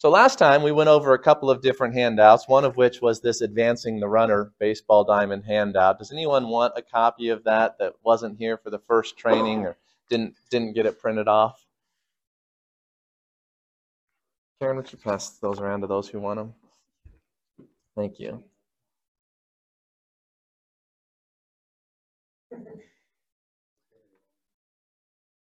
So last time we went over a couple of different handouts, one of which was this Advancing the Runner baseball diamond handout. Does anyone want a copy of that that wasn't here for the first training or didn't didn't get it printed off? Karen, would you pass those around to those who want them? Thank you.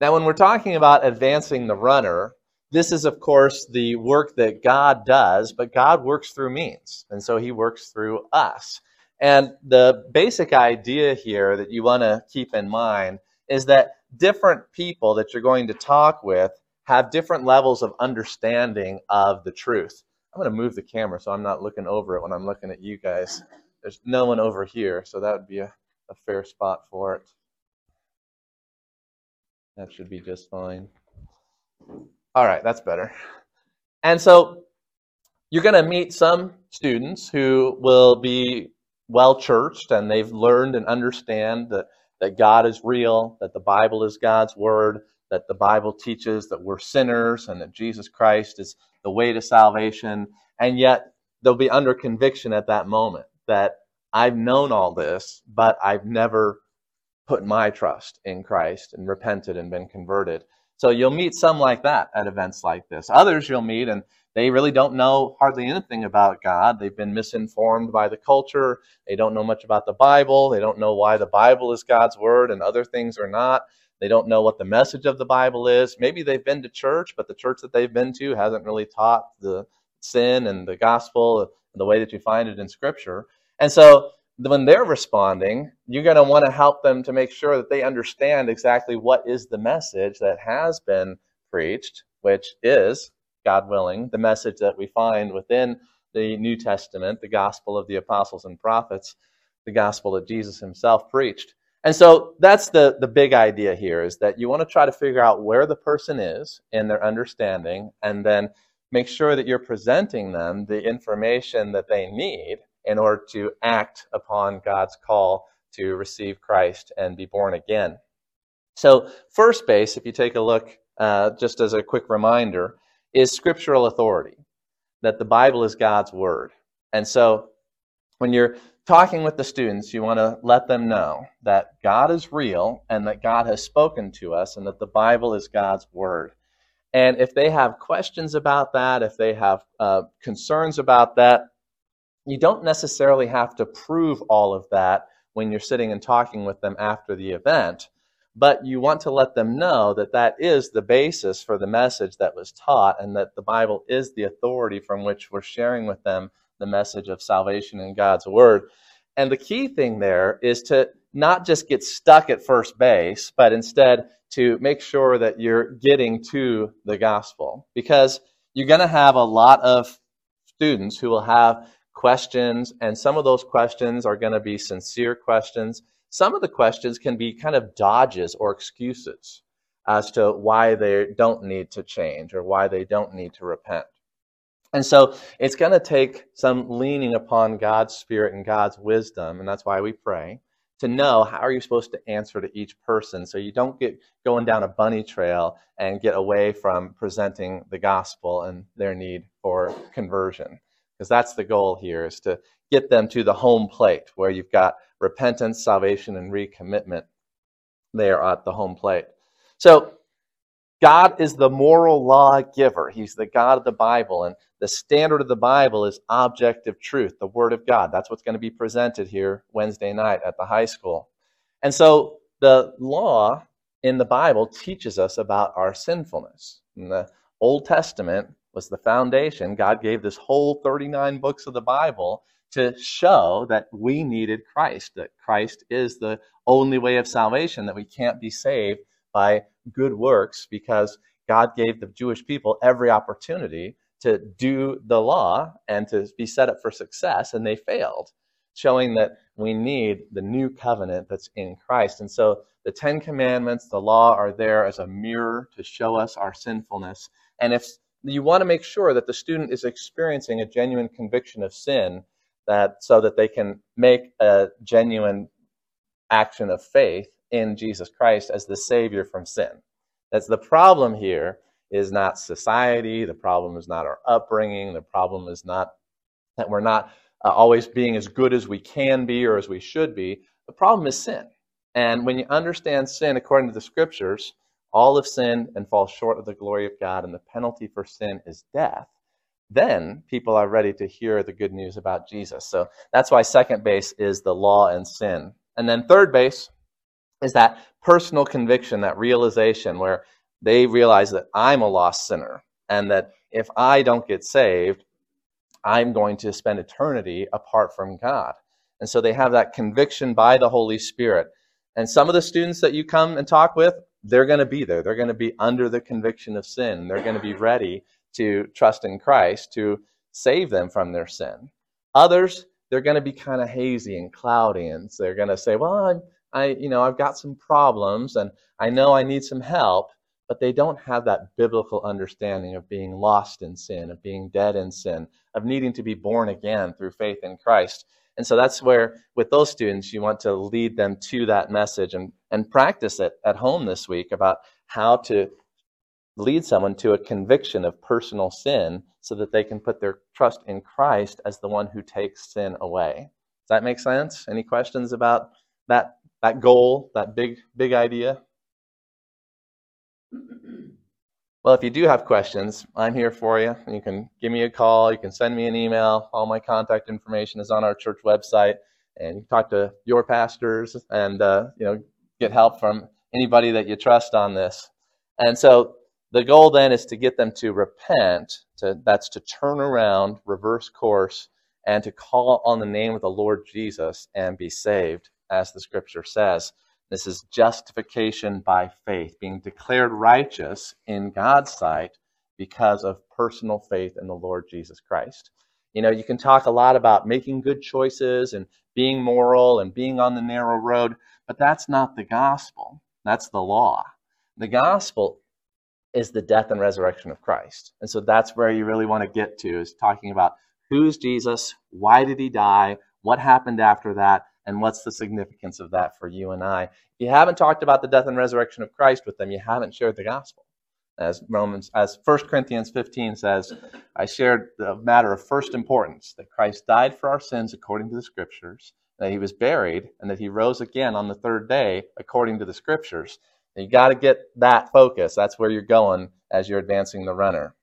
Now, when we're talking about advancing the runner, this is, of course, the work that God does, but God works through means. And so he works through us. And the basic idea here that you want to keep in mind is that different people that you're going to talk with have different levels of understanding of the truth. I'm going to move the camera so I'm not looking over it when I'm looking at you guys. There's no one over here, so that would be a, a fair spot for it. That should be just fine. All right, that's better. And so you're going to meet some students who will be well churched and they've learned and understand that, that God is real, that the Bible is God's word, that the Bible teaches that we're sinners and that Jesus Christ is the way to salvation. And yet they'll be under conviction at that moment that I've known all this, but I've never put my trust in Christ and repented and been converted. So you'll meet some like that at events like this. Others you'll meet and they really don't know hardly anything about God. They've been misinformed by the culture. They don't know much about the Bible. They don't know why the Bible is God's word and other things are not. They don't know what the message of the Bible is. Maybe they've been to church, but the church that they've been to hasn't really taught the sin and the gospel the way that you find it in Scripture. And so when they're responding, you're going to want to help them to make sure that they understand exactly what is the message that has been preached, which is, God willing, the message that we find within the New Testament, the gospel of the apostles and prophets, the gospel that Jesus himself preached. And so that's the, the big idea here is that you want to try to figure out where the person is in their understanding and then make sure that you're presenting them the information that they need in order to act upon God's call to receive Christ and be born again. So, first base, if you take a look, uh, just as a quick reminder, is scriptural authority, that the Bible is God's word. And so, when you're talking with the students, you want to let them know that God is real and that God has spoken to us and that the Bible is God's word. And if they have questions about that, if they have uh, concerns about that, you don't necessarily have to prove all of that when you're sitting and talking with them after the event, but you want to let them know that that is the basis for the message that was taught and that the Bible is the authority from which we're sharing with them the message of salvation in God's Word. And the key thing there is to not just get stuck at first base, but instead to make sure that you're getting to the gospel. Because you're going to have a lot of students who will have questions, and some of those questions are going to be sincere questions. Some of the questions can be kind of dodges or excuses as to why they don't need to change or why they don't need to repent. And so it's going to take some leaning upon God's Spirit and God's wisdom, and that's why we pray, to know how are you supposed to answer to each person so you don't get going down a bunny trail and get away from presenting the gospel and their need for conversion. Because that's the goal here is to get them to the home plate where you've got repentance, salvation, and recommitment there at the home plate. So God is the moral law giver. He's the God of the Bible. And the standard of the Bible is objective truth, the Word of God. That's what's going to be presented here Wednesday night at the high school. And so the law in the Bible teaches us about our sinfulness. In the Old Testament was the foundation. God gave this whole 39 books of the Bible to show that we needed Christ, that Christ is the only way of salvation, that we can't be saved by good works because God gave the Jewish people every opportunity to do the law and to be set up for success, and they failed, showing that we need the new covenant that's in Christ. And so the Ten Commandments, the law, are there as a mirror to show us our sinfulness. And if you want to make sure that the student is experiencing a genuine conviction of sin, that so that they can make a genuine action of faith in Jesus Christ as the Savior from sin. That's the problem here is not society. The problem is not our upbringing. The problem is not that we're not uh, always being as good as we can be or as we should be. The problem is sin. And when you understand sin according to the scriptures, all have sinned and fall short of the glory of God, and the penalty for sin is death. Then people are ready to hear the good news about Jesus. So that's why second base is the law and sin. And then third base is that personal conviction, that realization where they realize that I'm a lost sinner and that if I don't get saved, I'm going to spend eternity apart from God. And so they have that conviction by the Holy Spirit. And some of the students that you come and talk with, they're going to be there. They're going to be under the conviction of sin. They're going to be ready to trust in Christ to save them from their sin. Others, they're going to be kind of hazy and cloudy, and so they're going to say, "Well, I'm, I, you know, I've got some problems, and I know I need some help." but they don't have that biblical understanding of being lost in sin, of being dead in sin, of needing to be born again through faith in Christ. And so that's where, with those students, you want to lead them to that message and, and practice it at home this week about how to lead someone to a conviction of personal sin so that they can put their trust in Christ as the one who takes sin away. Does that make sense? Any questions about that, that goal, that big, big idea? Well, if you do have questions, I'm here for you. You can give me a call, you can send me an email. All my contact information is on our church website, and you talk to your pastors and uh, you know get help from anybody that you trust on this. And so the goal then is to get them to repent. To that's to turn around, reverse course, and to call on the name of the Lord Jesus and be saved, as the Scripture says. This is justification by faith, being declared righteous in God's sight because of personal faith in the Lord Jesus Christ. You know, you can talk a lot about making good choices and being moral and being on the narrow road, but that's not the gospel. That's the law. The gospel is the death and resurrection of Christ. And so that's where you really want to get to is talking about who's Jesus, why did he die, what happened after that, and what's the significance of that for you and I? If you haven't talked about the death and resurrection of Christ with them, you haven't shared the gospel. As Romans, as 1 Corinthians 15 says, I shared the matter of first importance that Christ died for our sins according to the scriptures, that he was buried, and that he rose again on the third day according to the scriptures. And you got to get that focus. That's where you're going as you're advancing the runner.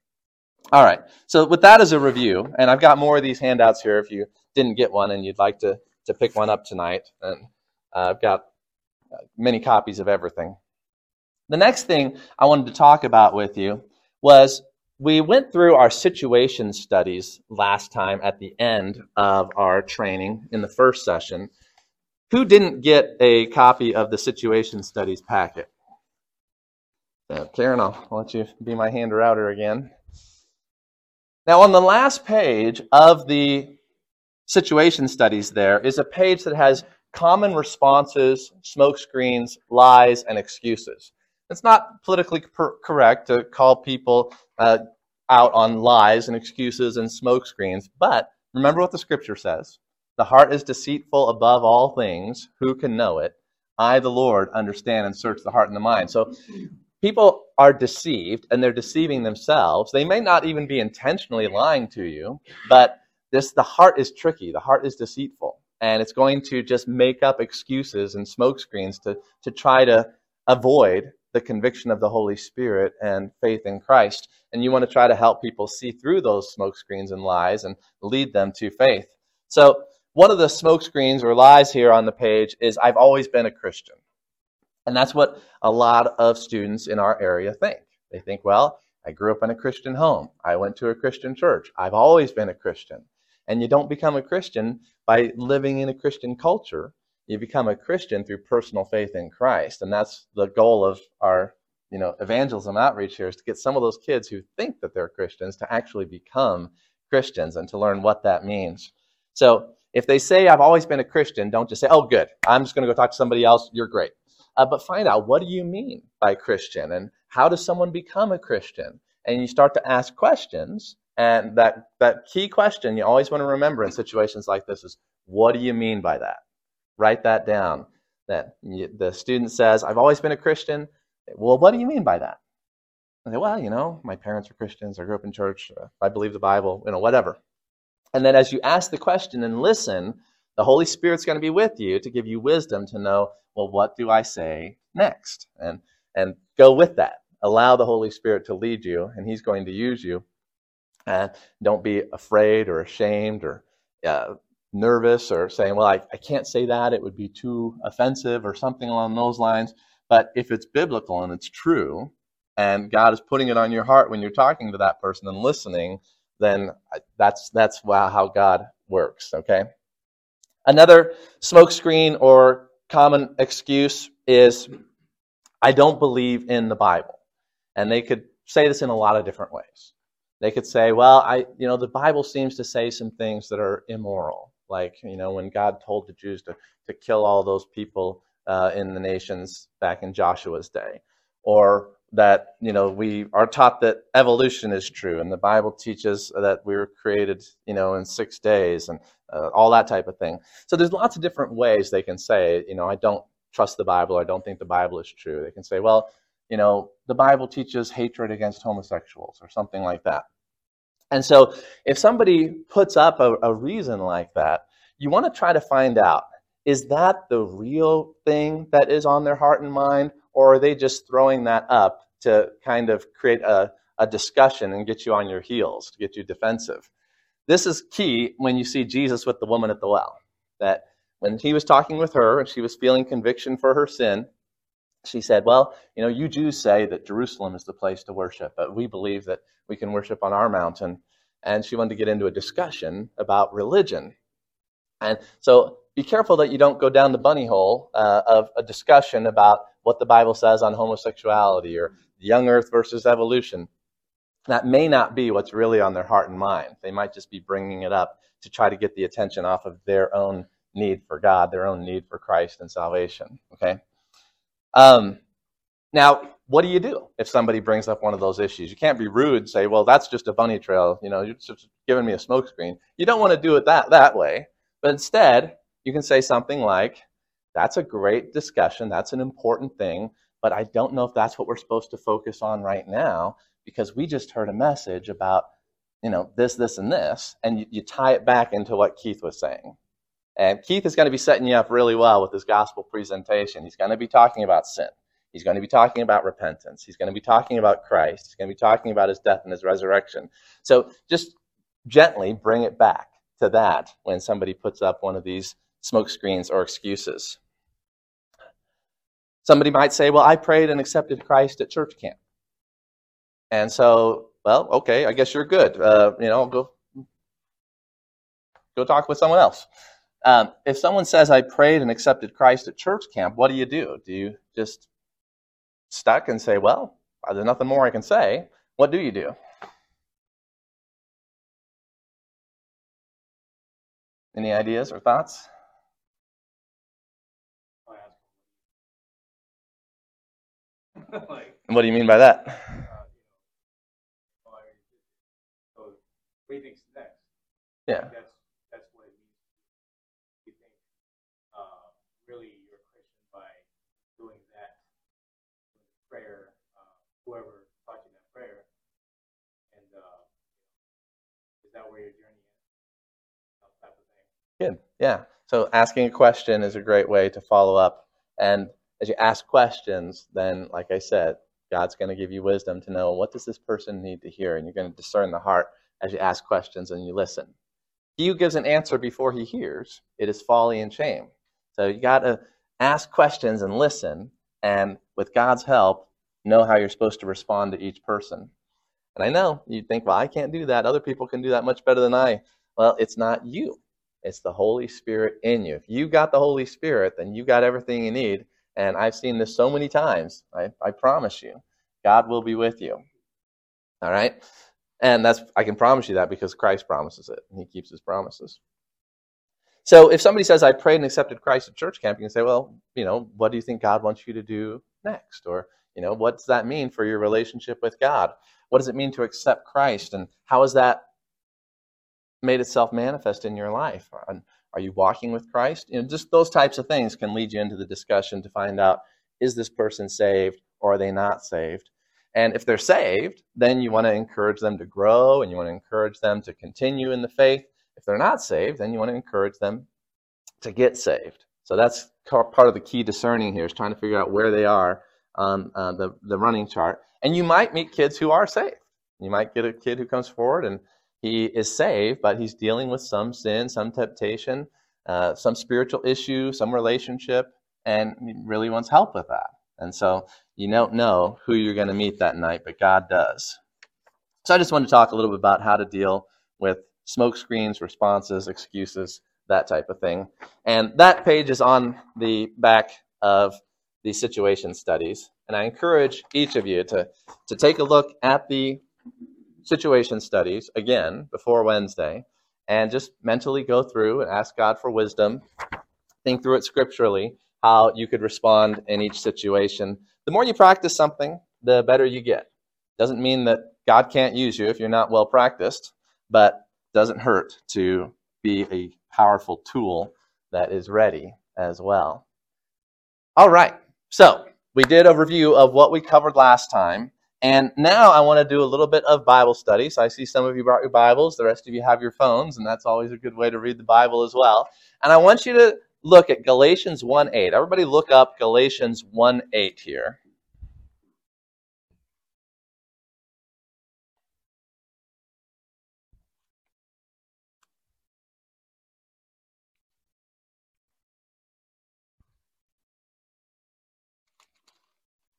All right. So with that as a review, and I've got more of these handouts here if you didn't get one and you'd like to to pick one up tonight. And uh, I've got uh, many copies of everything. The next thing I wanted to talk about with you was we went through our situation studies last time at the end of our training in the first session. Who didn't get a copy of the situation studies packet? Uh, Karen, I'll let you be my hand router again. Now, on the last page of the situation studies there is a page that has common responses, smoke screens, lies, and excuses. It's not politically correct to call people uh, out on lies and excuses and smoke screens, but remember what the scripture says. The heart is deceitful above all things. Who can know it? I, the Lord, understand and search the heart and the mind. So people are deceived and they're deceiving themselves. They may not even be intentionally lying to you, but this the heart is tricky the heart is deceitful and it's going to just make up excuses and smokescreens to, to try to avoid the conviction of the Holy Spirit and faith in Christ. And you want to try to help people see through those smokescreens and lies and lead them to faith. So, one of the smokescreens or lies here on the page is I've always been a Christian. And that's what a lot of students in our area think. They think, well, I grew up in a Christian home. I went to a Christian church. I've always been a Christian. And you don't become a Christian by living in a Christian culture. You become a Christian through personal faith in Christ. And that's the goal of our you know, evangelism outreach here is to get some of those kids who think that they're Christians to actually become Christians and to learn what that means. So if they say, I've always been a Christian, don't just say, oh, good, I'm just going to go talk to somebody else, you're great. Uh, but find out, what do you mean by Christian? And how does someone become a Christian? And you start to ask questions and that, that key question you always want to remember in situations like this is, what do you mean by that? Write that down. That the student says, I've always been a Christian. Well, what do you mean by that? And say, well, you know, my parents are Christians. I grew up in church. Uh, I believe the Bible, you know, whatever. And then as you ask the question and listen, the Holy Spirit's going to be with you to give you wisdom to know, well, what do I say next? And, and go with that. Allow the Holy Spirit to lead you, and He's going to use you. And don't be afraid or ashamed or uh, nervous or saying, well, I, I can't say that. It would be too offensive or something along those lines. But if it's biblical and it's true, and God is putting it on your heart when you're talking to that person and listening, then that's that's how God works. Okay. Another smokescreen or common excuse is, I don't believe in the Bible, and they could say this in a lot of different ways. They could say, well, I, you know, the Bible seems to say some things that are immoral, like, you know, when God told the Jews to, to kill all those people uh, in the nations back in Joshua's day, or that you know we are taught that evolution is true and the bible teaches that we were created you know in six days and uh, all that type of thing. So there's lots of different ways they can say you know i don't trust the bible i don't think the bible is true. They can say well you know the bible teaches hatred against homosexuals or something like that and so if somebody puts up a, a reason like that you want to try to find out is that the real thing that is on their heart and mind or are they just throwing that up to kind of create a, a discussion and get you on your heels, to get you defensive? This is key when you see Jesus with the woman at the well. That when he was talking with her and she was feeling conviction for her sin, she said, Well, you know, you Jews say that Jerusalem is the place to worship, but we believe that we can worship on our mountain. And she wanted to get into a discussion about religion. And so be careful that you don't go down the bunny hole uh, of a discussion about what the Bible says on homosexuality or young earth versus evolution. That may not be what's really on their heart and mind. They might just be bringing it up to try to get the attention off of their own need for God, their own need for Christ and salvation. Okay? Um, now, what do you do if somebody brings up one of those issues? You can't be rude and say, well, that's just a bunny trail. You know, you're just giving me a smokescreen. You don't want to do it that, that way. But instead, you can say something like, that's a great discussion. That's an important thing. But I don't know if that's what we're supposed to focus on right now because we just heard a message about, you know, this, this, and this. And you, you tie it back into what Keith was saying. And Keith is going to be setting you up really well with his gospel presentation. He's going to be talking about sin. He's going to be talking about repentance. He's going to be talking about Christ. He's going to be talking about his death and his resurrection. So just gently bring it back to that when somebody puts up one of these smoke screens or excuses. Somebody might say, Well, I prayed and accepted Christ at church camp. And so, well, okay, I guess you're good. Uh, you know, go go talk with someone else. Um, if someone says, I prayed and accepted Christ at church camp, what do you do? Do you just stuck and say, Well, there's nothing more I can say? What do you do? Any ideas or thoughts? like, what do you mean by that? Uh, so what do you think's next? Yeah. That's that's what it means. You think uh, really you're a Christian by doing that prayer, uh, whoever taught you that prayer, and uh, is that where your journey is? That type of thing. Good. Yeah. So asking a question is a great way to follow up and as you ask questions, then, like I said, God's going to give you wisdom to know what does this person need to hear, and you're going to discern the heart as you ask questions and you listen. He who gives an answer before he hears, it is folly and shame. So you got to ask questions and listen, and with God's help, know how you're supposed to respond to each person. And I know you think, well, I can't do that. Other people can do that much better than I. Well, it's not you. It's the Holy Spirit in you. If you got the Holy Spirit, then you got everything you need and I've seen this so many times. I, I promise you, God will be with you. All right? And that's I can promise you that because Christ promises it, and He keeps His promises. So if somebody says, I prayed and accepted Christ at church camp, you can say, well, you know, what do you think God wants you to do next? Or, you know, what does that mean for your relationship with God? What does it mean to accept Christ? And how has that made itself manifest in your life? Are you walking with Christ? You know, just those types of things can lead you into the discussion to find out is this person saved or are they not saved? And if they're saved, then you want to encourage them to grow and you want to encourage them to continue in the faith. If they're not saved, then you want to encourage them to get saved. So that's part of the key discerning here is trying to figure out where they are on uh, the, the running chart. And you might meet kids who are saved. You might get a kid who comes forward and he is saved, but he's dealing with some sin, some temptation, uh, some spiritual issue, some relationship, and he really wants help with that. And so you don't know who you're going to meet that night, but God does. So I just want to talk a little bit about how to deal with smoke screens, responses, excuses, that type of thing. And that page is on the back of the situation studies. And I encourage each of you to, to take a look at the situation studies again before Wednesday and just mentally go through and ask God for wisdom, think through it scripturally, how you could respond in each situation. The more you practice something, the better you get. Doesn't mean that God can't use you if you're not well practiced, but doesn't hurt to be a powerful tool that is ready as well. All right, so we did a review of what we covered last time. And now I want to do a little bit of Bible study. So I see some of you brought your Bibles, the rest of you have your phones, and that's always a good way to read the Bible as well. And I want you to look at Galatians 1 8. Everybody look up Galatians 1 8 here.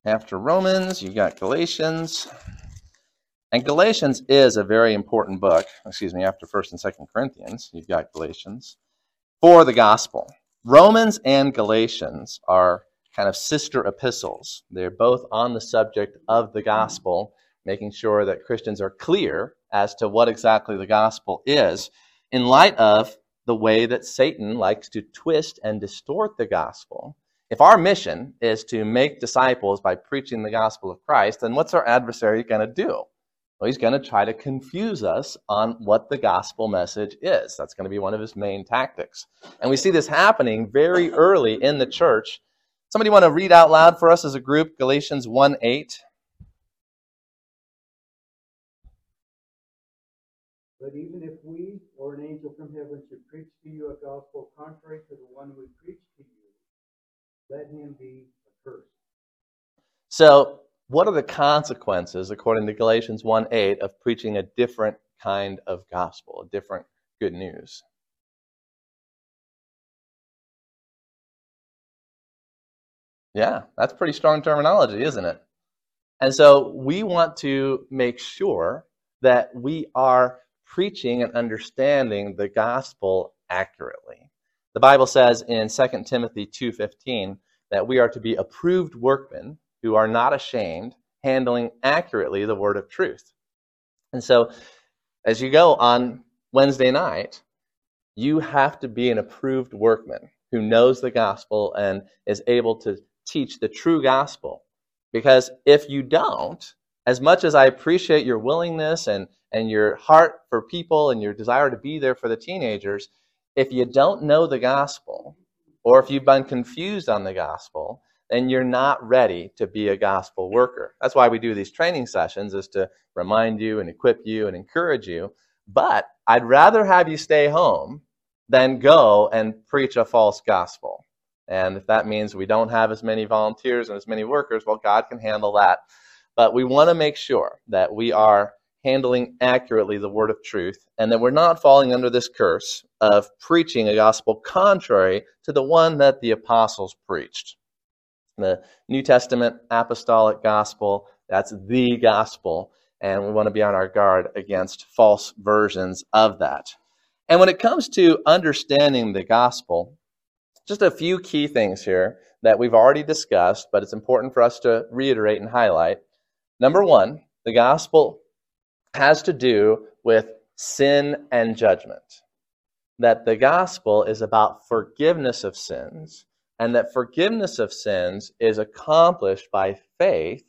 After Romans, you've got Galatians. And Galatians is a very important book. Excuse me, after 1st and 2nd Corinthians, you've got Galatians for the gospel. Romans and Galatians are kind of sister epistles. They're both on the subject of the gospel, making sure that Christians are clear as to what exactly the gospel is in light of the way that Satan likes to twist and distort the gospel if our mission is to make disciples by preaching the gospel of Christ, then what's our adversary going to do? Well, he's going to try to confuse us on what the gospel message is. That's going to be one of his main tactics. And we see this happening very early in the church. Somebody want to read out loud for us as a group Galatians 1 8? But even if we or an angel from heaven should preach to you a gospel contrary to the one we preach to you, let him be accursed. So, what are the consequences, according to Galatians 1 8, of preaching a different kind of gospel, a different good news? Yeah, that's pretty strong terminology, isn't it? And so we want to make sure that we are preaching and understanding the gospel accurately. The Bible says in 2 Timothy 2:15 that we are to be approved workmen who are not ashamed, handling accurately the word of truth. And so as you go on Wednesday night, you have to be an approved workman who knows the gospel and is able to teach the true gospel. Because if you don't, as much as I appreciate your willingness and, and your heart for people and your desire to be there for the teenagers, if you don't know the gospel, or if you've been confused on the gospel, then you're not ready to be a gospel worker. That's why we do these training sessions is to remind you and equip you and encourage you. But I'd rather have you stay home than go and preach a false gospel. And if that means we don't have as many volunteers and as many workers, well, God can handle that. But we want to make sure that we are handling accurately the word of truth, and that we're not falling under this curse of preaching a gospel contrary to the one that the apostles preached. The New Testament apostolic gospel, that's the gospel, and we want to be on our guard against false versions of that. And when it comes to understanding the gospel, just a few key things here that we've already discussed, but it's important for us to reiterate and highlight. Number one, the gospel has to do with sin and judgment. That the gospel is about forgiveness of sins, and that forgiveness of sins is accomplished by faith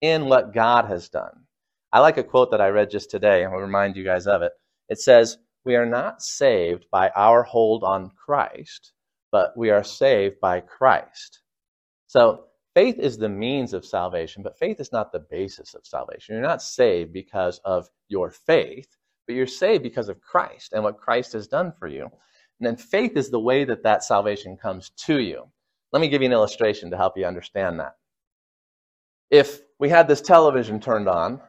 in what God has done. I like a quote that I read just today, and I'll remind you guys of it. It says, We are not saved by our hold on Christ, but we are saved by Christ. So faith is the means of salvation, but faith is not the basis of salvation. You're not saved because of your faith, but you're saved because of Christ and what Christ has done for you. And then faith is the way that that salvation comes to you. Let me give you an illustration to help you understand that. If we had this television turned on,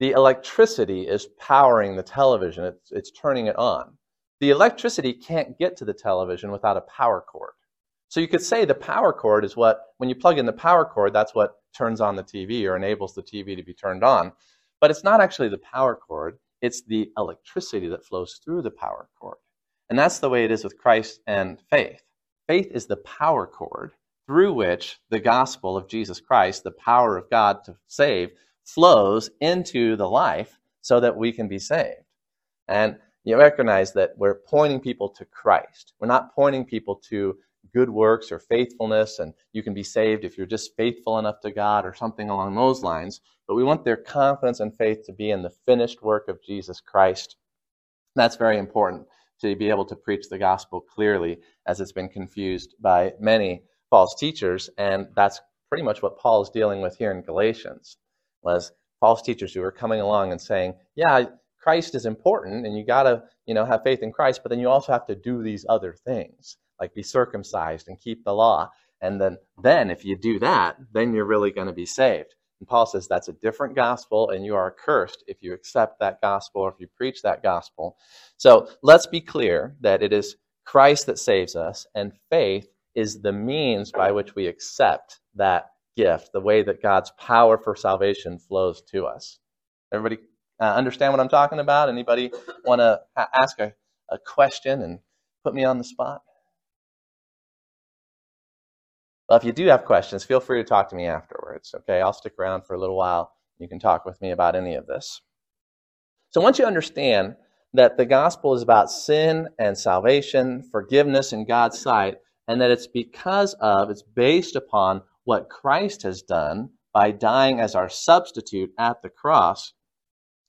the electricity is powering the television, it's, it's turning it on. The electricity can't get to the television without a power cord. So you could say the power cord is what, when you plug in the power cord, that's what turns on the TV or enables the TV to be turned on. But it's not actually the power cord, it's the electricity that flows through the power cord. And that's the way it is with Christ and faith. Faith is the power cord through which the gospel of Jesus Christ, the power of God to save, flows into the life so that we can be saved. And you recognize that we're pointing people to Christ. We're not pointing people to good works or faithfulness, and you can be saved if you're just faithful enough to God or something along those lines. But we want their confidence and faith to be in the finished work of Jesus Christ. That's very important to be able to preach the gospel clearly, as it's been confused by many false teachers. And that's pretty much what Paul is dealing with here in Galatians, was false teachers who are coming along and saying, yeah, Christ is important and you got to, you know, have faith in Christ, but then you also have to do these other things, like be circumcised and keep the law. And then then if you do that, then you're really going to be saved. And Paul says that's a different gospel and you are cursed if you accept that gospel or if you preach that gospel. So, let's be clear that it is Christ that saves us and faith is the means by which we accept that gift, the way that God's power for salvation flows to us. Everybody uh, understand what I'm talking about? Anybody want to ask a, a question and put me on the spot? Well, if you do have questions, feel free to talk to me afterwards. Okay, I'll stick around for a little while. You can talk with me about any of this. So once you understand that the gospel is about sin and salvation, forgiveness in God's sight, and that it's because of, it's based upon what Christ has done by dying as our substitute at the cross,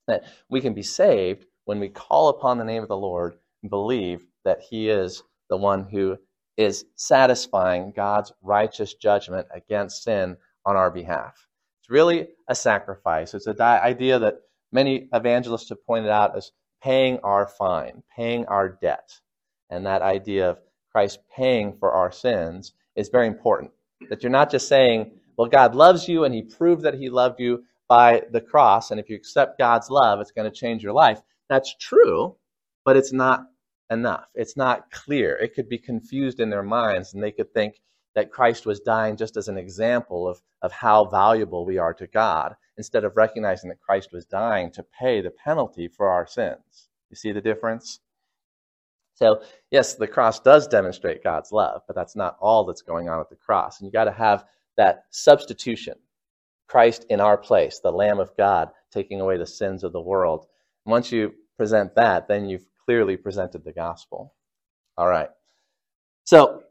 that we can be saved when we call upon the name of the Lord and believe that He is the one who is satisfying God's righteous judgment against sin on our behalf. It's really a sacrifice. It's an idea that many evangelists have pointed out as paying our fine, paying our debt. And that idea of Christ paying for our sins is very important. That you're not just saying, well, God loves you and He proved that He loved you by the cross, and if you accept God's love, it's going to change your life. That's true, but it's not enough. It's not clear. It could be confused in their minds, and they could think that Christ was dying just as an example of, of how valuable we are to God, instead of recognizing that Christ was dying to pay the penalty for our sins. You see the difference? So, yes, the cross does demonstrate God's love, but that's not all that's going on at the cross. And you got to have that substitution Christ in our place, the Lamb of God, taking away the sins of the world. Once you present that, then you've clearly presented the gospel. All right. So,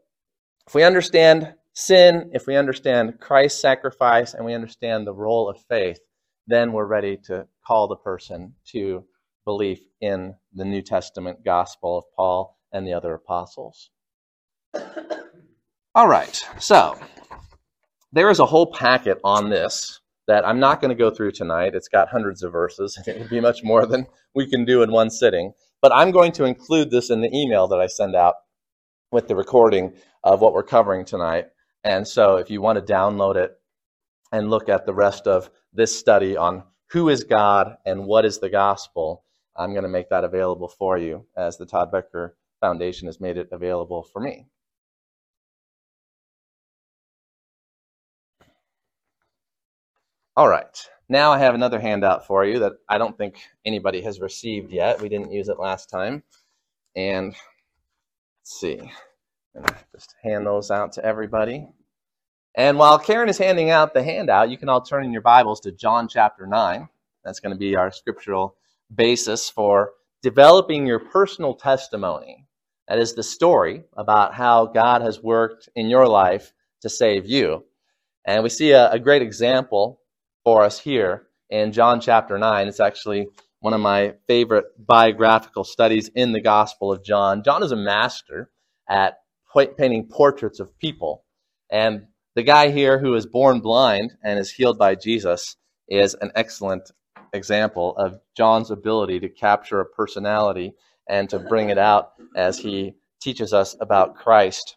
if we understand sin, if we understand Christ's sacrifice, and we understand the role of faith, then we're ready to call the person to belief in the New Testament gospel of Paul and the other apostles. All right. So, there is a whole packet on this that I'm not going to go through tonight. It's got hundreds of verses, it would be much more than we can do in one sitting. But I'm going to include this in the email that I send out with the recording of what we're covering tonight. And so if you want to download it and look at the rest of this study on who is God and what is the gospel, I'm going to make that available for you as the Todd Becker Foundation has made it available for me. All right. Now I have another handout for you that I don't think anybody has received yet. We didn't use it last time. And let's see. just hand those out to everybody. And while Karen is handing out the handout, you can all turn in your Bibles to John chapter 9. That's going to be our scriptural basis for developing your personal testimony. That is the story about how God has worked in your life to save you. And we see a, a great example for us here in John chapter 9. It's actually one of my favorite biographical studies in the Gospel of John. John is a master at painting portraits of people. And The guy here who is born blind and is healed by Jesus is an excellent example of John's ability to capture a personality and to bring it out as he teaches us about Christ.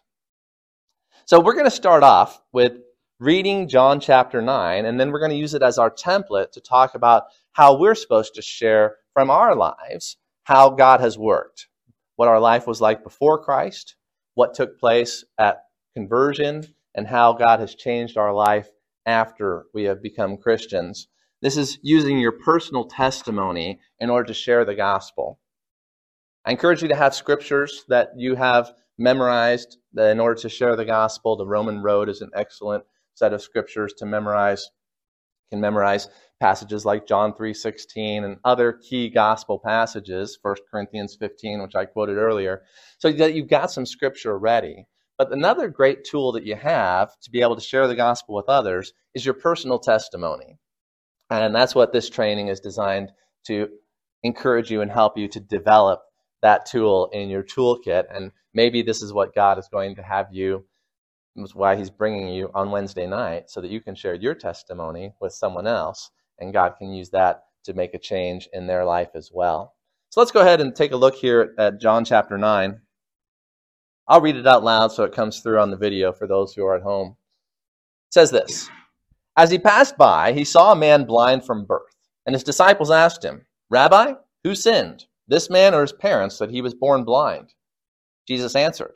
So we're going to start off with reading John chapter 9, and then we're going to use it as our template to talk about how we're supposed to share from our lives how God has worked, what our life was like before Christ, what took place at conversion, and how God has changed our life after we have become Christians. This is using your personal testimony in order to share the gospel. I encourage you to have scriptures that you have memorized in order to share the gospel. The Roman Road is an excellent set of scriptures to memorize. Can memorize passages like John 3:16 and other key gospel passages, 1 Corinthians 15, which I quoted earlier, so that you've got some scripture ready. But another great tool that you have to be able to share the gospel with others is your personal testimony. And that's what this training is designed to encourage you and help you to develop that tool in your toolkit. And maybe this is what God is going to have you why he's bringing you on Wednesday night so that you can share your testimony with someone else and God can use that to make a change in their life as well. So let's go ahead and take a look here at John chapter 9. I'll read it out loud so it comes through on the video for those who are at home. It says this As he passed by, he saw a man blind from birth, and his disciples asked him, Rabbi, who sinned, this man or his parents, that he was born blind? Jesus answered,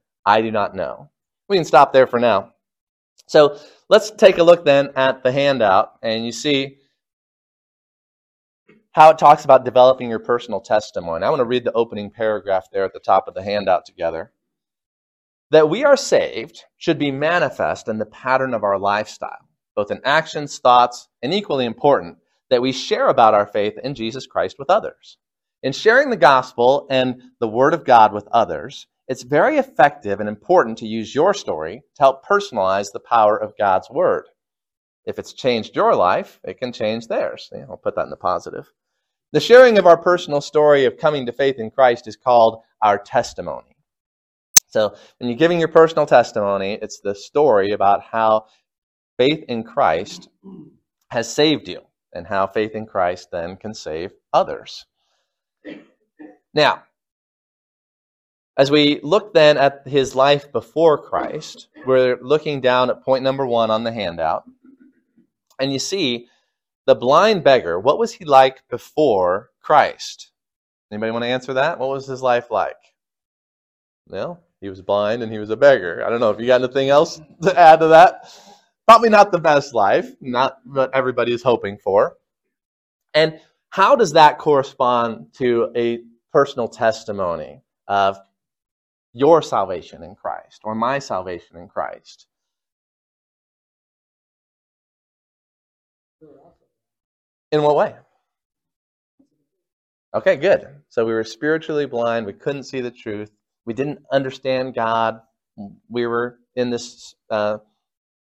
I do not know. We can stop there for now. So let's take a look then at the handout, and you see how it talks about developing your personal testimony. I want to read the opening paragraph there at the top of the handout together. That we are saved should be manifest in the pattern of our lifestyle, both in actions, thoughts, and equally important, that we share about our faith in Jesus Christ with others. In sharing the gospel and the word of God with others, it's very effective and important to use your story to help personalize the power of God's word. If it's changed your life, it can change theirs. Yeah, I'll put that in the positive. The sharing of our personal story of coming to faith in Christ is called our testimony. So when you're giving your personal testimony, it's the story about how faith in Christ has saved you and how faith in Christ then can save others. Now, as we look then at his life before Christ, we're looking down at point number one on the handout. And you see the blind beggar, what was he like before Christ? Anybody want to answer that? What was his life like? Well, he was blind and he was a beggar. I don't know if you got anything else to add to that. Probably not the best life, not what everybody is hoping for. And how does that correspond to a personal testimony of your salvation in Christ or my salvation in Christ. In what way? Okay, good. So we were spiritually blind. We couldn't see the truth. We didn't understand God. We were in this uh,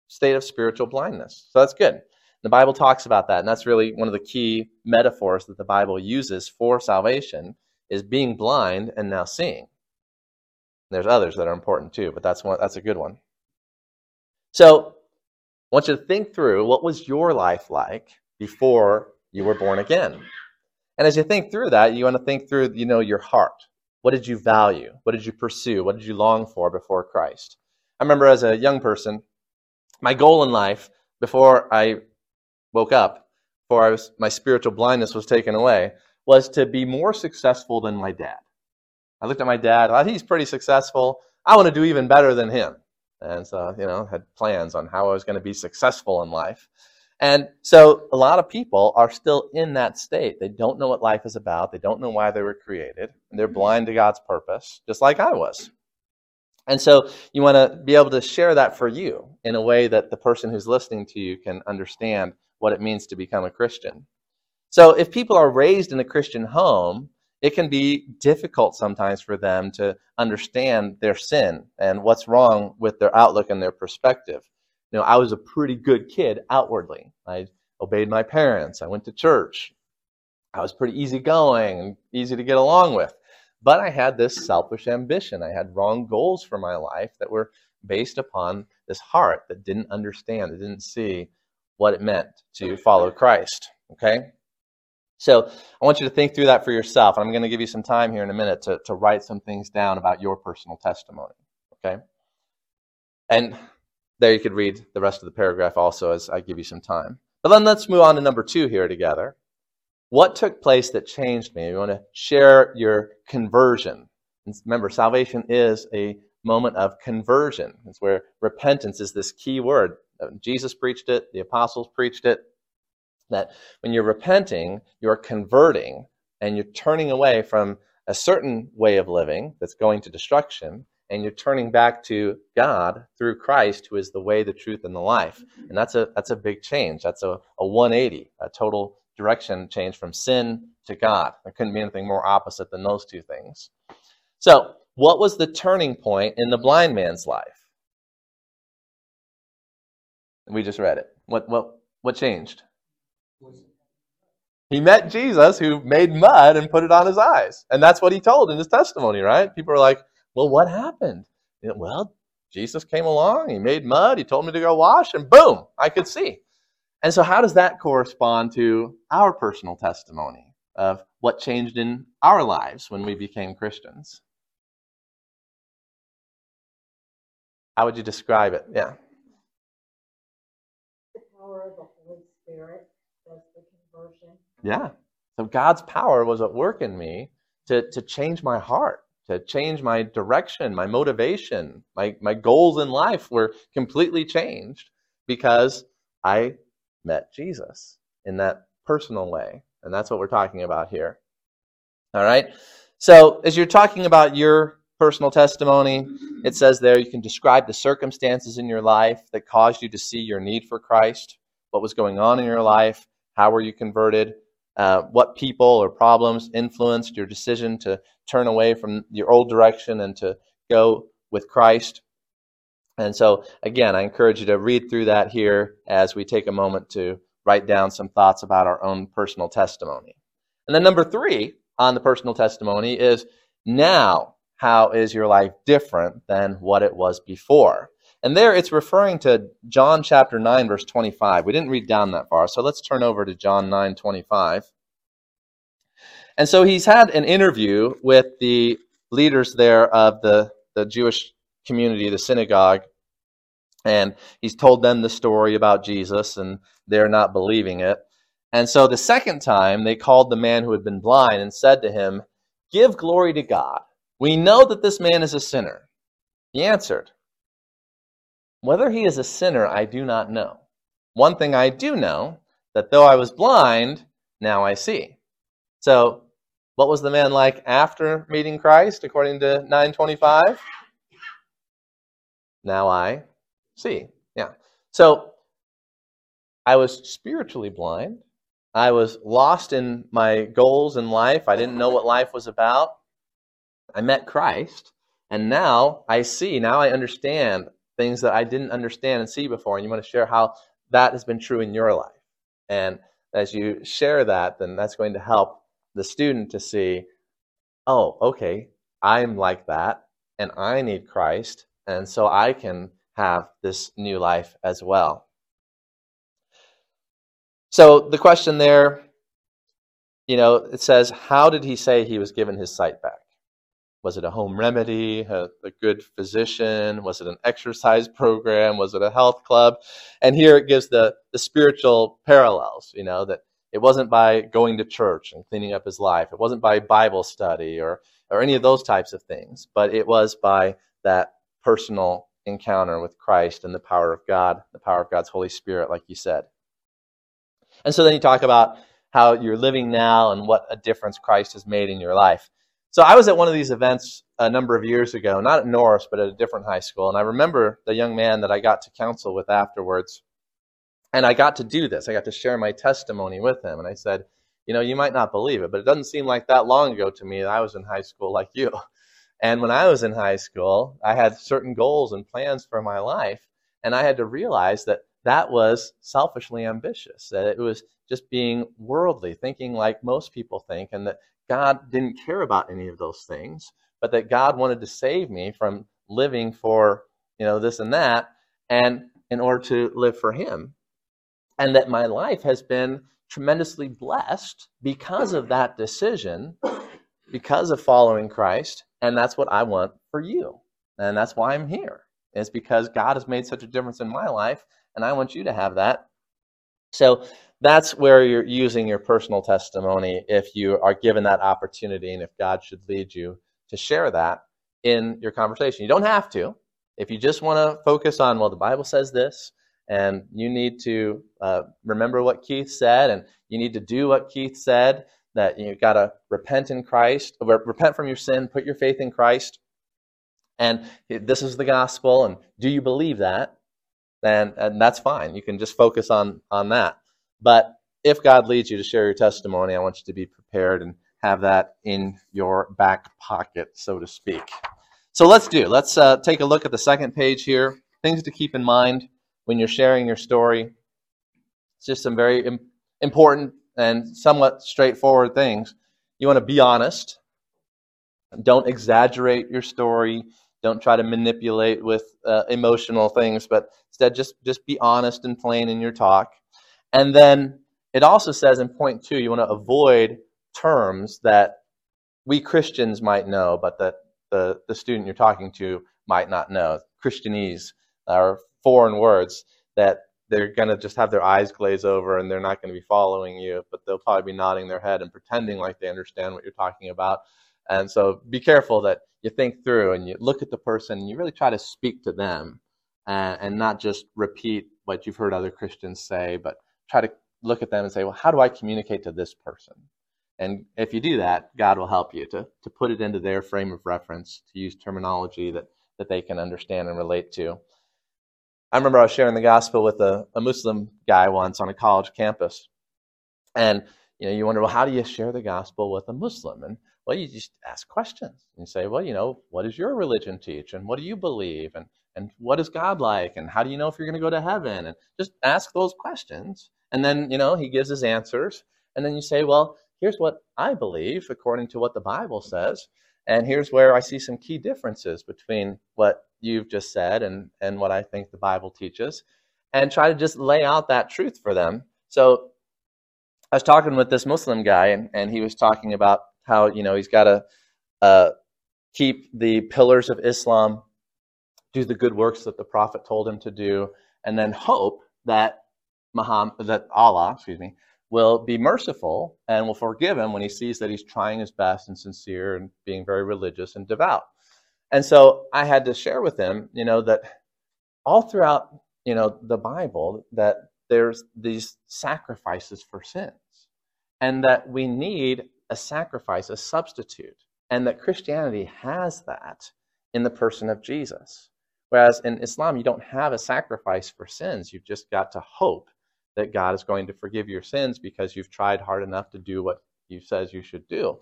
state of spiritual blindness. So that's good. The Bible talks about that, and that's really one of the key metaphors that the Bible uses for salvation is being blind and now seeing. There's others that are important too, but that's one that's a good one. So I want you to think through what was your life like before you were born again. And as you think through that, you want to think through, you know, your heart. What did you value? What did you pursue? What did you long for before Christ? I remember as a young person, my goal in life before I woke up, before I was, my spiritual blindness was taken away, was to be more successful than my dad. I looked at my dad, he's pretty successful. I want to do even better than him. And so, you know, had plans on how I was going to be successful in life. And so a lot of people are still in that state. They don't know what life is about. They don't know why they were created. And they're mm-hmm. blind to God's purpose, just like I was. And so you want to be able to share that for you in a way that the person who's listening to you can understand what it means to become a Christian. So if people are raised in a Christian home, it can be difficult sometimes for them to understand their sin and what's wrong with their outlook and their perspective. You know, I was a pretty good kid outwardly. I obeyed my parents. I went to church. I was pretty easygoing and easy to get along with. But I had this selfish ambition. I had wrong goals for my life that were based upon this heart that didn't understand, that didn't see what it meant to follow Christ. Okay? So I want you to think through that for yourself. I'm going to give you some time here in a minute to, to write some things down about your personal testimony. Okay? And there you could read the rest of the paragraph also as I give you some time. But then let's move on to number two here together. What took place that changed me? You want to share your conversion. And remember, salvation is a moment of conversion. It's where repentance is this key word. Jesus preached it, the apostles preached it, that when you're repenting, you're converting and you're turning away from a certain way of living that's going to destruction and you're turning back to God through Christ, who is the way, the truth, and the life. And that's a that's a big change. That's a, a 180, a total direction change from sin to God. There couldn't be anything more opposite than those two things. So, what was the turning point in the blind man's life? We just read it. What what what changed? He met Jesus who made mud and put it on his eyes. And that's what he told in his testimony, right? People are like, well, what happened? Know, well, Jesus came along, he made mud, he told me to go wash, and boom, I could see. And so, how does that correspond to our personal testimony of what changed in our lives when we became Christians? How would you describe it? Yeah. The power of the Holy Spirit was the conversion. Yeah. So God's power was at work in me to, to change my heart, to change my direction, my motivation, my, my goals in life were completely changed because I met Jesus in that personal way. And that's what we're talking about here. All right. So as you're talking about your personal testimony, it says there you can describe the circumstances in your life that caused you to see your need for Christ, what was going on in your life, how were you converted? Uh, what people or problems influenced your decision to turn away from your old direction and to go with Christ? And so, again, I encourage you to read through that here as we take a moment to write down some thoughts about our own personal testimony. And then, number three on the personal testimony is now, how is your life different than what it was before? And there it's referring to John chapter 9, verse 25. We didn't read down that far, so let's turn over to John 9, 25. And so he's had an interview with the leaders there of the, the Jewish community, the synagogue, and he's told them the story about Jesus, and they're not believing it. And so the second time, they called the man who had been blind and said to him, Give glory to God. We know that this man is a sinner. He answered, whether he is a sinner, I do not know. One thing I do know, that though I was blind, now I see. So, what was the man like after meeting Christ, according to 925? Now I see. Yeah. So, I was spiritually blind. I was lost in my goals in life. I didn't know what life was about. I met Christ, and now I see. Now I understand things that I didn't understand and see before, and you want to share how that has been true in your life. And as you share that, then that's going to help the student to see, oh, okay, I'm like that, and I need Christ, and so I can have this new life as well. So the question there, you know, it says, how did he say he was given his sight back? Was it a home remedy, a, a good physician? Was it an exercise program? Was it a health club? And here it gives the, the spiritual parallels, you know, that it wasn't by going to church and cleaning up his life. It wasn't by Bible study or, or any of those types of things, but it was by that personal encounter with Christ and the power of God, the power of God's Holy Spirit, like you said. And so then you talk about how you're living now and what a difference Christ has made in your life. So I was at one of these events a number of years ago, not at Norris, but at a different high school. And I remember the young man that I got to counsel with afterwards. And I got to do this. I got to share my testimony with him. And I said, You know, you might not believe it, but it doesn't seem like that long ago to me that I was in high school like you. And when I was in high school, I had certain goals and plans for my life. And I had to realize that that was selfishly ambitious, that it was just being worldly, thinking like most people think, and that God didn't care about any of those things, but that God wanted to save me from living for, you know, this and that, and in order to live for Him. And that my life has been tremendously blessed because of that decision, because of following Christ, and that's what I want for you. And that's why I'm here. It's because God has made such a difference in my life, and I want you to have that. So that's where you're using your personal testimony if you are given that opportunity and if God should lead you to share that in your conversation. You don't have to. If you just want to focus on, well, the Bible says this, and you need to uh, remember what Keith said, and you need to do what Keith said, that you've got to repent in Christ, repent from your sin, put your faith in Christ, and this is the gospel, and do you believe that? Then and that's fine. You can just focus on on that. But if God leads you to share your testimony, I want you to be prepared and have that in your back pocket, so to speak. So let's do. Let's uh, take a look at the second page here. Things to keep in mind when you're sharing your story. It's just some very Im- important and somewhat straightforward things. You want to be honest. Don't exaggerate your story. Don't try to manipulate with uh, emotional things, but instead just just be honest and plain in your talk. And then it also says in point two, you want to avoid terms that we Christians might know, but that the, the student you're talking to might not know. Christianese are foreign words that they're going to just have their eyes glaze over and they're not going to be following you, but they'll probably be nodding their head and pretending like they understand what you're talking about. And so be careful that you think through and you look at the person and you really try to speak to them and, and not just repeat what you've heard other Christians say, but try to look at them and say, well, how do I communicate to this person? And if you do that, God will help you to, to put it into their frame of reference, to use terminology that, that they can understand and relate to. I remember I was sharing the gospel with a, a Muslim guy once on a college campus. And you know, you wonder, well, how do you share the gospel with a Muslim? And well, you just ask questions and say, well, you know, what does your religion teach? And what do you believe? And and what is God like? And how do you know if you're going to go to heaven? And just ask those questions. And then, you know, he gives his answers. And then you say, well, here's what I believe according to what the Bible says. And here's where I see some key differences between what you've just said and, and what I think the Bible teaches. And try to just lay out that truth for them. So I was talking with this Muslim guy, and, and he was talking about how, you know, he's got to uh, keep the pillars of Islam, do the good works that the Prophet told him to do, and then hope that Muhammad, that Allah, excuse me, will be merciful and will forgive him when he sees that he's trying his best and sincere and being very religious and devout. And so I had to share with him, you know, that all throughout, you know, the Bible, that there's these sacrifices for sins and that we need a sacrifice, a substitute, and that Christianity has that in the person of Jesus. Whereas in Islam, you don't have a sacrifice for sins. You've just got to hope that God is going to forgive your sins because you've tried hard enough to do what He says you should do.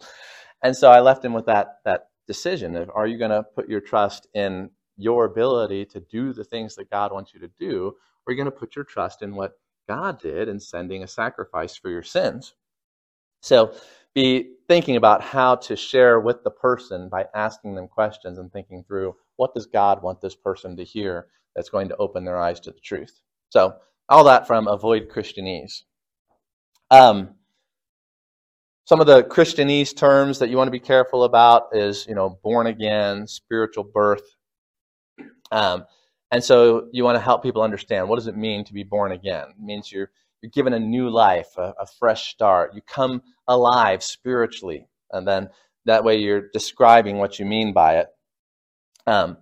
And so I left him with that, that decision of are you going to put your trust in your ability to do the things that God wants you to do, or are you going to put your trust in what God did in sending a sacrifice for your sins? So be thinking about how to share with the person by asking them questions and thinking through what does God want this person to hear that's going to open their eyes to the truth. So all that from Avoid Christianese. Um, some of the Christianese terms that you want to be careful about is, you know, born again, spiritual birth. Um, and so you want to help people understand what does it mean to be born again? It means you're you're given a new life, a, a fresh start. You come alive spiritually, and then that way you're describing what you mean by it. Um,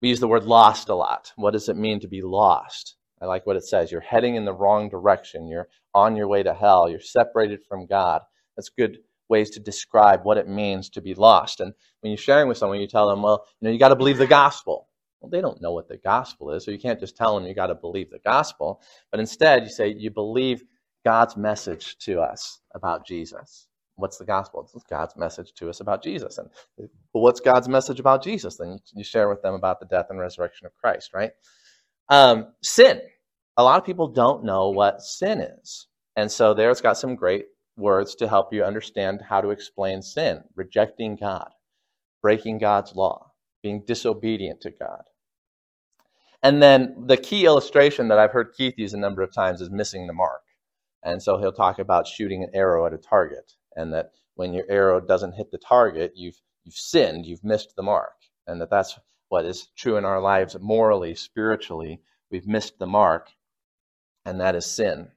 we use the word lost a lot. What does it mean to be lost? I like what it says. You're heading in the wrong direction. You're on your way to hell. You're separated from God. That's good ways to describe what it means to be lost. And when you're sharing with someone, you tell them, well, you know, you got to believe the gospel. Well, they don't know what the gospel is, so you can't just tell them you got to believe the gospel. But instead, you say you believe God's message to us about Jesus. What's the gospel? It's God's message to us about Jesus. And well, what's God's message about Jesus? Then you share with them about the death and resurrection of Christ, right? Um, sin. A lot of people don't know what sin is. And so there it's got some great words to help you understand how to explain sin rejecting God, breaking God's law, being disobedient to God. And then the key illustration that I've heard Keith use a number of times is missing the mark. And so he'll talk about shooting an arrow at a target, and that when your arrow doesn't hit the target, you've you've sinned, you've missed the mark, and that that's what is true in our lives morally, spiritually. We've missed the mark, and that is sin.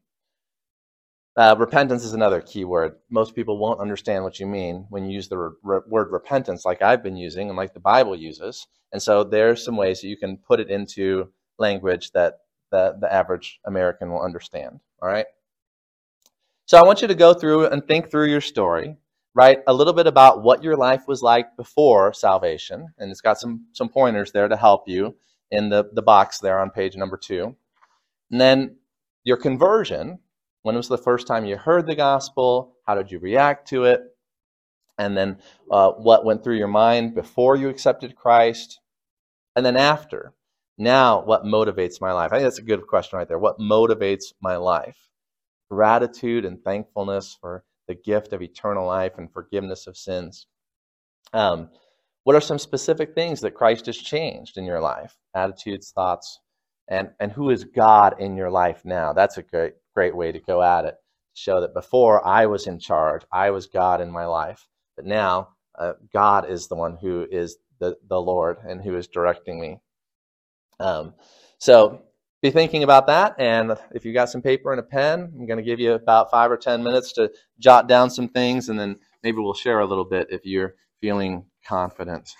Uh, repentance is another key word. Most people won't understand what you mean when you use the re- word repentance, like I've been using and like the Bible uses. And so there's some ways that you can put it into language that the, the average American will understand. All right. So I want you to go through and think through your story, write a little bit about what your life was like before salvation, and it's got some some pointers there to help you in the, the box there on page number two. And then your conversion, when was the first time you heard the gospel? How did you react to it? And then uh, what went through your mind before you accepted Christ? And then after. Now, what motivates my life? I think that's a good question right there. What motivates my life? Gratitude and thankfulness for the gift of eternal life and forgiveness of sins. Um, what are some specific things that Christ has changed in your life? Attitudes, thoughts, and, and who is God in your life now? That's a great great way to go at it. Show that before I was in charge, I was God in my life, but now uh, God is the one who is the, the Lord and who is directing me. Um, so be thinking about that. And if you've got some paper and a pen, I'm going to give you about five or 10 minutes to jot down some things, and then maybe we'll share a little bit if you're feeling confident.